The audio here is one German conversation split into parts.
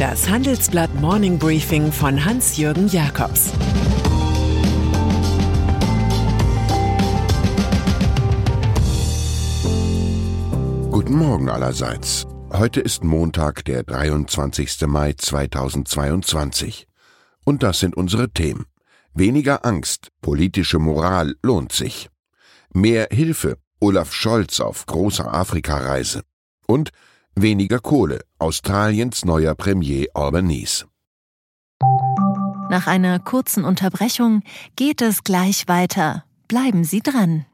Das Handelsblatt Morning Briefing von Hans-Jürgen Jakobs Guten Morgen allerseits. Heute ist Montag, der 23. Mai 2022. Und das sind unsere Themen. Weniger Angst, politische Moral lohnt sich. Mehr Hilfe, Olaf Scholz auf großer Afrikareise. Und weniger Kohle, Australiens neuer Premier Albanese. Nach einer kurzen Unterbrechung geht es gleich weiter. Bleiben Sie dran.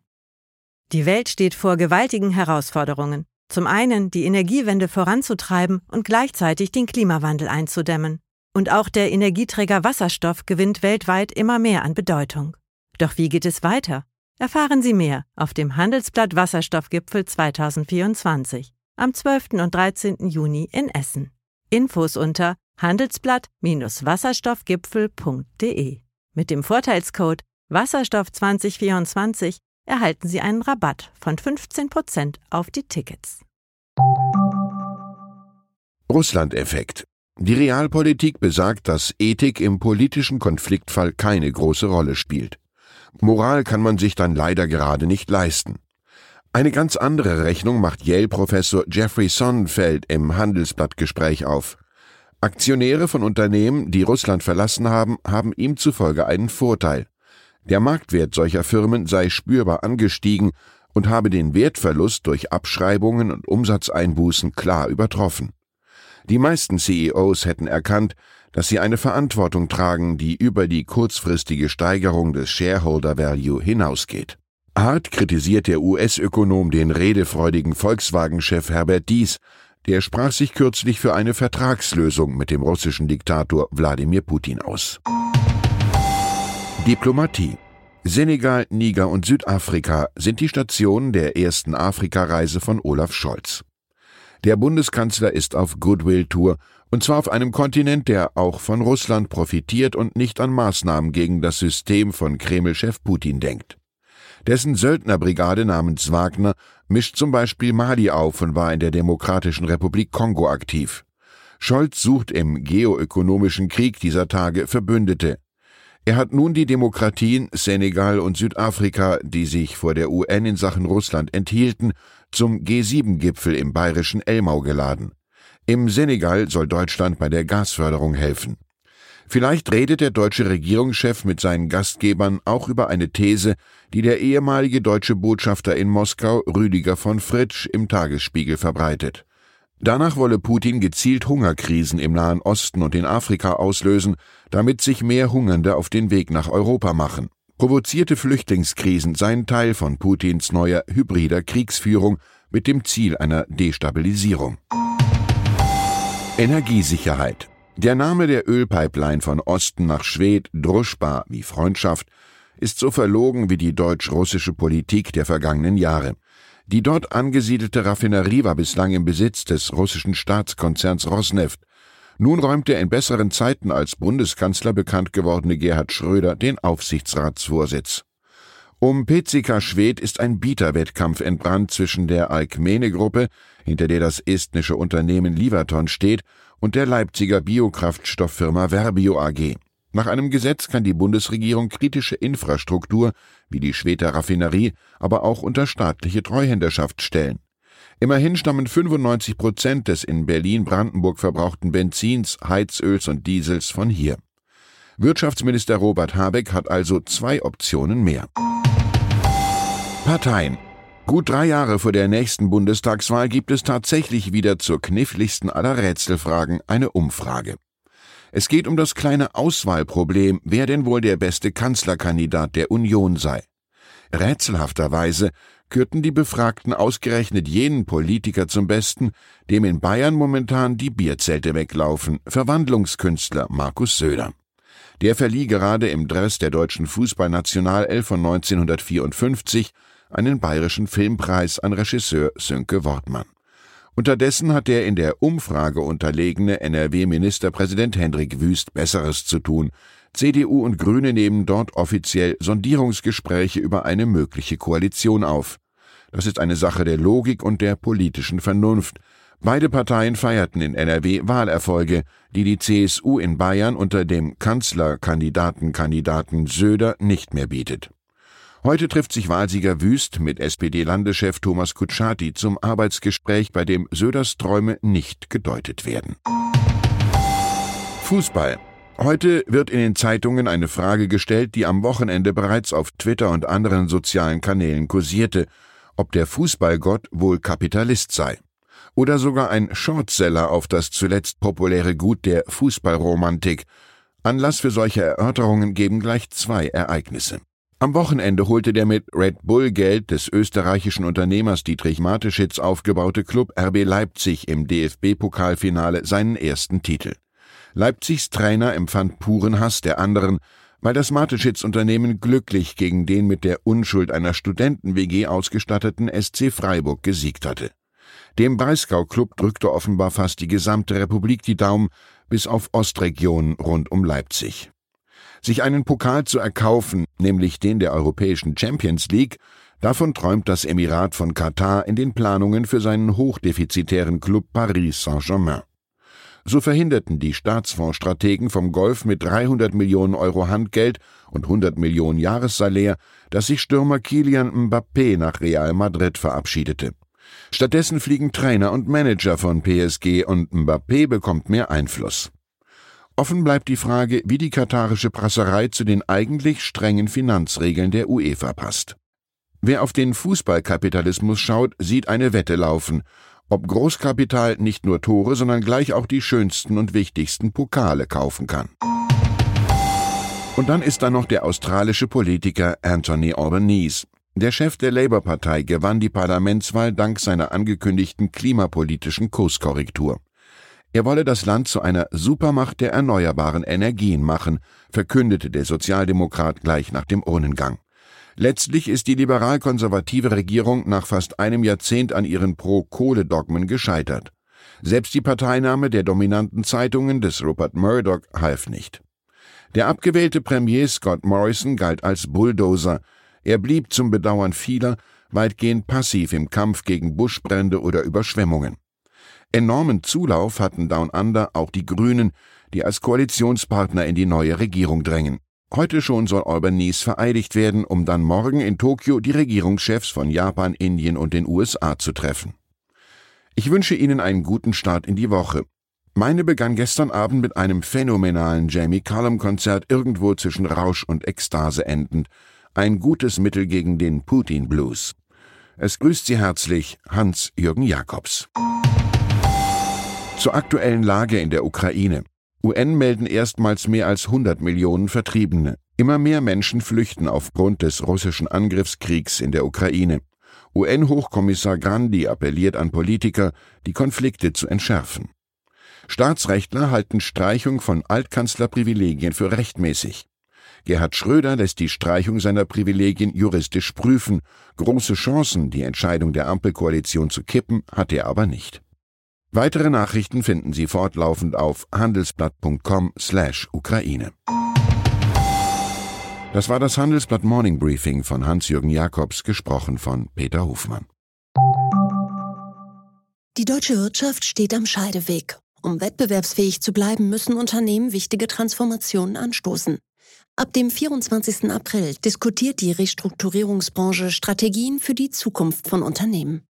Die Welt steht vor gewaltigen Herausforderungen. Zum einen die Energiewende voranzutreiben und gleichzeitig den Klimawandel einzudämmen. Und auch der Energieträger Wasserstoff gewinnt weltweit immer mehr an Bedeutung. Doch wie geht es weiter? Erfahren Sie mehr auf dem Handelsblatt Wasserstoffgipfel 2024 am 12. und 13. Juni in Essen. Infos unter handelsblatt-wasserstoffgipfel.de. Mit dem Vorteilscode Wasserstoff 2024 erhalten Sie einen Rabatt von 15% auf die Tickets. Russland-Effekt. Die Realpolitik besagt, dass Ethik im politischen Konfliktfall keine große Rolle spielt. Moral kann man sich dann leider gerade nicht leisten. Eine ganz andere Rechnung macht Yale-Professor Jeffrey Sonnenfeld im Handelsblattgespräch auf. Aktionäre von Unternehmen, die Russland verlassen haben, haben ihm zufolge einen Vorteil. Der Marktwert solcher Firmen sei spürbar angestiegen und habe den Wertverlust durch Abschreibungen und Umsatzeinbußen klar übertroffen. Die meisten CEOs hätten erkannt, dass sie eine Verantwortung tragen, die über die kurzfristige Steigerung des Shareholder Value hinausgeht. Hart kritisiert der US-Ökonom den redefreudigen Volkswagen-Chef Herbert Dies, der sprach sich kürzlich für eine Vertragslösung mit dem russischen Diktator Wladimir Putin aus. Diplomatie. Senegal, Niger und Südafrika sind die Stationen der ersten Afrikareise von Olaf Scholz. Der Bundeskanzler ist auf Goodwill-Tour, und zwar auf einem Kontinent, der auch von Russland profitiert und nicht an Maßnahmen gegen das System von Kreml-Chef Putin denkt. Dessen Söldnerbrigade namens Wagner mischt zum Beispiel Mali auf und war in der Demokratischen Republik Kongo aktiv. Scholz sucht im geoökonomischen Krieg dieser Tage Verbündete. Er hat nun die Demokratien Senegal und Südafrika, die sich vor der UN in Sachen Russland enthielten, zum G7-Gipfel im bayerischen Elmau geladen. Im Senegal soll Deutschland bei der Gasförderung helfen. Vielleicht redet der deutsche Regierungschef mit seinen Gastgebern auch über eine These, die der ehemalige deutsche Botschafter in Moskau Rüdiger von Fritsch im Tagesspiegel verbreitet. Danach wolle Putin gezielt Hungerkrisen im Nahen Osten und in Afrika auslösen, damit sich mehr Hungernde auf den Weg nach Europa machen. Provozierte Flüchtlingskrisen seien Teil von Putins neuer hybrider Kriegsführung mit dem Ziel einer Destabilisierung. Energiesicherheit der Name der Ölpipeline von Osten nach Schwed, Druschba wie Freundschaft, ist so verlogen wie die deutsch-russische Politik der vergangenen Jahre. Die dort angesiedelte Raffinerie war bislang im Besitz des russischen Staatskonzerns Rosneft. Nun räumt der in besseren Zeiten als Bundeskanzler bekannt gewordene Gerhard Schröder den Aufsichtsratsvorsitz. Um PCK Schwed ist ein Bieterwettkampf entbrannt zwischen der Alkmene-Gruppe, hinter der das estnische Unternehmen Livaton steht, und der Leipziger Biokraftstofffirma Verbio AG. Nach einem Gesetz kann die Bundesregierung kritische Infrastruktur wie die Schweder Raffinerie aber auch unter staatliche Treuhänderschaft stellen. Immerhin stammen 95 Prozent des in Berlin-Brandenburg verbrauchten Benzins, Heizöls und Diesels von hier. Wirtschaftsminister Robert Habeck hat also zwei Optionen mehr. Parteien Gut drei Jahre vor der nächsten Bundestagswahl gibt es tatsächlich wieder zur kniffligsten aller Rätselfragen eine Umfrage. Es geht um das kleine Auswahlproblem, wer denn wohl der beste Kanzlerkandidat der Union sei. Rätselhafterweise kürten die Befragten ausgerechnet jenen Politiker zum Besten, dem in Bayern momentan die Bierzelte weglaufen, Verwandlungskünstler Markus Söder. Der verlieh gerade im Dress der deutschen Fußballnationalelf von 1954 einen bayerischen Filmpreis an Regisseur Sönke Wortmann. Unterdessen hat der in der Umfrage unterlegene NRW-Ministerpräsident Hendrik Wüst Besseres zu tun. CDU und Grüne nehmen dort offiziell Sondierungsgespräche über eine mögliche Koalition auf. Das ist eine Sache der Logik und der politischen Vernunft. Beide Parteien feierten in NRW Wahlerfolge, die die CSU in Bayern unter dem Kanzlerkandidaten-Kandidaten Söder nicht mehr bietet. Heute trifft sich Wahlsieger Wüst mit SPD-Landeschef Thomas Kutschaty zum Arbeitsgespräch, bei dem Söders Träume nicht gedeutet werden. Fußball. Heute wird in den Zeitungen eine Frage gestellt, die am Wochenende bereits auf Twitter und anderen sozialen Kanälen kursierte, ob der Fußballgott wohl Kapitalist sei. Oder sogar ein Shortseller auf das zuletzt populäre Gut der Fußballromantik. Anlass für solche Erörterungen geben gleich zwei Ereignisse. Am Wochenende holte der mit Red Bull Geld des österreichischen Unternehmers Dietrich Mateschitz aufgebaute Club RB Leipzig im DFB-Pokalfinale seinen ersten Titel. Leipzigs Trainer empfand puren Hass der anderen, weil das Mateschitz-Unternehmen glücklich gegen den mit der Unschuld einer Studenten-WG ausgestatteten SC Freiburg gesiegt hatte. Dem Breisgau-Club drückte offenbar fast die gesamte Republik die Daumen, bis auf Ostregionen rund um Leipzig. Sich einen Pokal zu erkaufen, nämlich den der Europäischen Champions League, davon träumt das Emirat von Katar in den Planungen für seinen hochdefizitären Club Paris Saint-Germain. So verhinderten die Staatsfondsstrategen vom Golf mit 300 Millionen Euro Handgeld und 100 Millionen Jahressalär, dass sich Stürmer Kilian Mbappé nach Real Madrid verabschiedete. Stattdessen fliegen Trainer und Manager von PSG und Mbappé bekommt mehr Einfluss. Offen bleibt die Frage, wie die katarische Prasserei zu den eigentlich strengen Finanzregeln der UEFA passt. Wer auf den Fußballkapitalismus schaut, sieht eine Wette laufen, ob Großkapital nicht nur Tore, sondern gleich auch die schönsten und wichtigsten Pokale kaufen kann. Und dann ist da noch der australische Politiker Anthony Albanese. Der Chef der Labour-Partei gewann die Parlamentswahl dank seiner angekündigten klimapolitischen Kurskorrektur. Er wolle das Land zu einer Supermacht der erneuerbaren Energien machen, verkündete der Sozialdemokrat gleich nach dem Urnengang. Letztlich ist die liberal-konservative Regierung nach fast einem Jahrzehnt an ihren Pro-Kohle-Dogmen gescheitert. Selbst die Parteinahme der dominanten Zeitungen des Rupert Murdoch half nicht. Der abgewählte Premier Scott Morrison galt als Bulldozer. Er blieb zum Bedauern vieler weitgehend passiv im Kampf gegen Buschbrände oder Überschwemmungen. Enormen Zulauf hatten Down Under auch die Grünen, die als Koalitionspartner in die neue Regierung drängen. Heute schon soll Albanese vereidigt werden, um dann morgen in Tokio die Regierungschefs von Japan, Indien und den USA zu treffen. Ich wünsche Ihnen einen guten Start in die Woche. Meine begann gestern Abend mit einem phänomenalen Jamie Cullum Konzert irgendwo zwischen Rausch und Ekstase endend. Ein gutes Mittel gegen den Putin Blues. Es grüßt Sie herzlich Hans-Jürgen Jakobs. Zur aktuellen Lage in der Ukraine. UN melden erstmals mehr als 100 Millionen Vertriebene. Immer mehr Menschen flüchten aufgrund des russischen Angriffskriegs in der Ukraine. UN-Hochkommissar Grandi appelliert an Politiker, die Konflikte zu entschärfen. Staatsrechtler halten Streichung von Altkanzlerprivilegien für rechtmäßig. Gerhard Schröder lässt die Streichung seiner Privilegien juristisch prüfen. Große Chancen, die Entscheidung der Ampelkoalition zu kippen, hat er aber nicht. Weitere Nachrichten finden Sie fortlaufend auf handelsblatt.com/Ukraine. Das war das Handelsblatt Morning Briefing von Hans-Jürgen Jakobs, gesprochen von Peter Hofmann. Die deutsche Wirtschaft steht am Scheideweg. Um wettbewerbsfähig zu bleiben, müssen Unternehmen wichtige Transformationen anstoßen. Ab dem 24. April diskutiert die Restrukturierungsbranche Strategien für die Zukunft von Unternehmen.